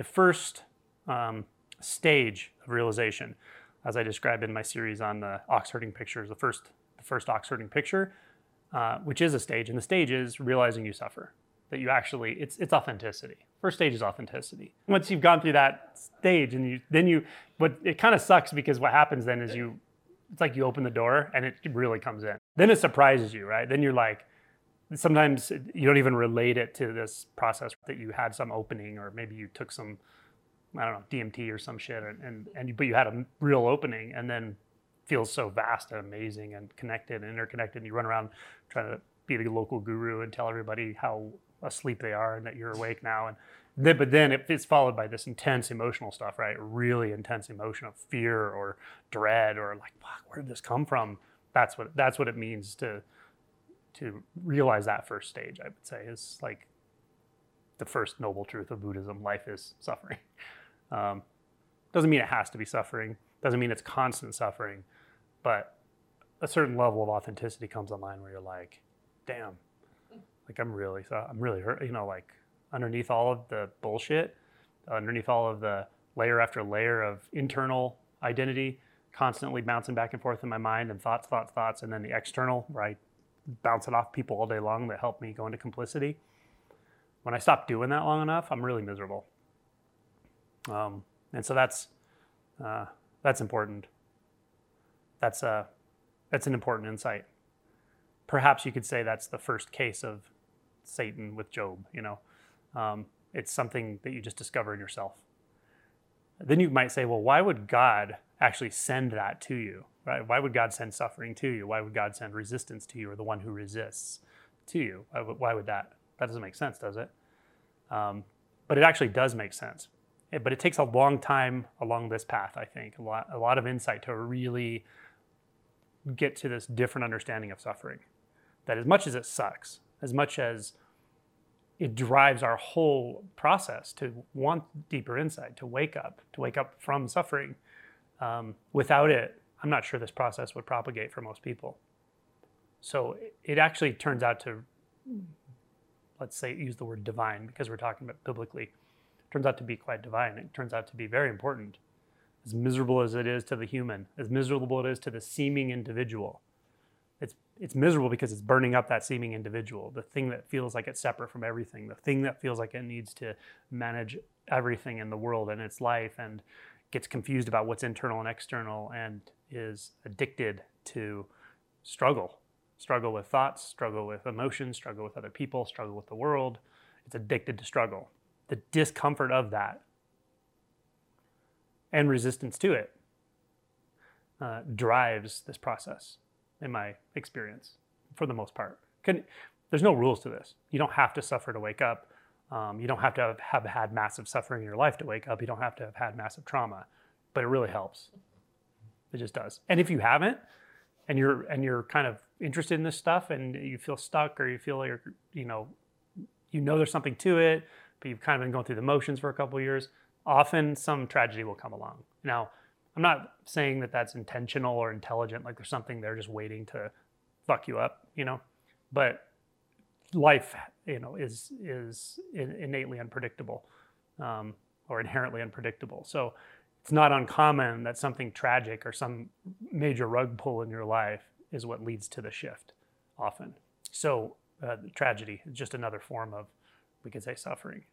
the first um, stage of realization, as I described in my series on the ox herding pictures, the first the first ox herding picture, uh, which is a stage, and the stage is realizing you suffer, that you actually it's it's authenticity. First stage is authenticity. Once you've gone through that stage, and you then you, but it kind of sucks because what happens then is you, it's like you open the door and it really comes in. Then it surprises you, right? Then you're like, sometimes you don't even relate it to this process that you had some opening or maybe you took some I don't know DMT or some shit and and, and but you had a real opening and then feels so vast and amazing and connected and interconnected and you run around trying to be the local guru and tell everybody how asleep they are and that you're awake now. And then, but then it, it's followed by this intense emotional stuff right? Really intense emotion of fear or dread or like fuck where did this come from? That's what that's what it means to to realize that first stage, I would say, is like the first noble truth of Buddhism. Life is suffering. Um, doesn't mean it has to be suffering. Doesn't mean it's constant suffering, but a certain level of authenticity comes online where you're like, damn, like I'm really, I'm really hurt. You know, like underneath all of the bullshit, underneath all of the layer after layer of internal identity, constantly bouncing back and forth in my mind and thoughts, thoughts, thoughts, and then the external, I bounce it off people all day long that help me go into complicity. When I stop doing that long enough, I'm really miserable. Um, and so that's uh, that's important. That's a uh, that's an important insight. Perhaps you could say that's the first case of Satan with Job. You know, um, it's something that you just discover in yourself. Then you might say, well, why would God actually send that to you? Right? Why would God send suffering to you? Why would God send resistance to you or the one who resists to you? Why would, why would that? That doesn't make sense, does it? Um, but it actually does make sense. It, but it takes a long time along this path, I think, a lot, a lot of insight to really get to this different understanding of suffering. That as much as it sucks, as much as it drives our whole process to want deeper insight, to wake up, to wake up from suffering. Um, without it, I'm not sure this process would propagate for most people. So it actually turns out to, let's say, use the word divine because we're talking about biblically, it turns out to be quite divine. It turns out to be very important. As miserable as it is to the human, as miserable it is to the seeming individual, it's it's miserable because it's burning up that seeming individual, the thing that feels like it's separate from everything, the thing that feels like it needs to manage everything in the world and its life and gets confused about what's internal and external and is addicted to struggle. Struggle with thoughts struggle with emotions struggle with other people struggle with the world. It's addicted to struggle. The discomfort of that and resistance to it uh, drives this process in my experience for the most part. Can, there's no rules to this. You don't have to suffer to wake up um, you don't have to have, have had massive suffering in your life to wake up you don't have to have had massive trauma but it really helps it just does. And if you haven't, and you're and you're kind of interested in this stuff, and you feel stuck, or you feel like you know, you know there's something to it, but you've kind of been going through the motions for a couple years. Often, some tragedy will come along. Now, I'm not saying that that's intentional or intelligent. Like there's something there just waiting to fuck you up, you know. But life, you know, is is innately unpredictable um, or inherently unpredictable. So it's not uncommon that something tragic or some major rug pull in your life is what leads to the shift often. So, uh, tragedy is just another form of, we could say, suffering.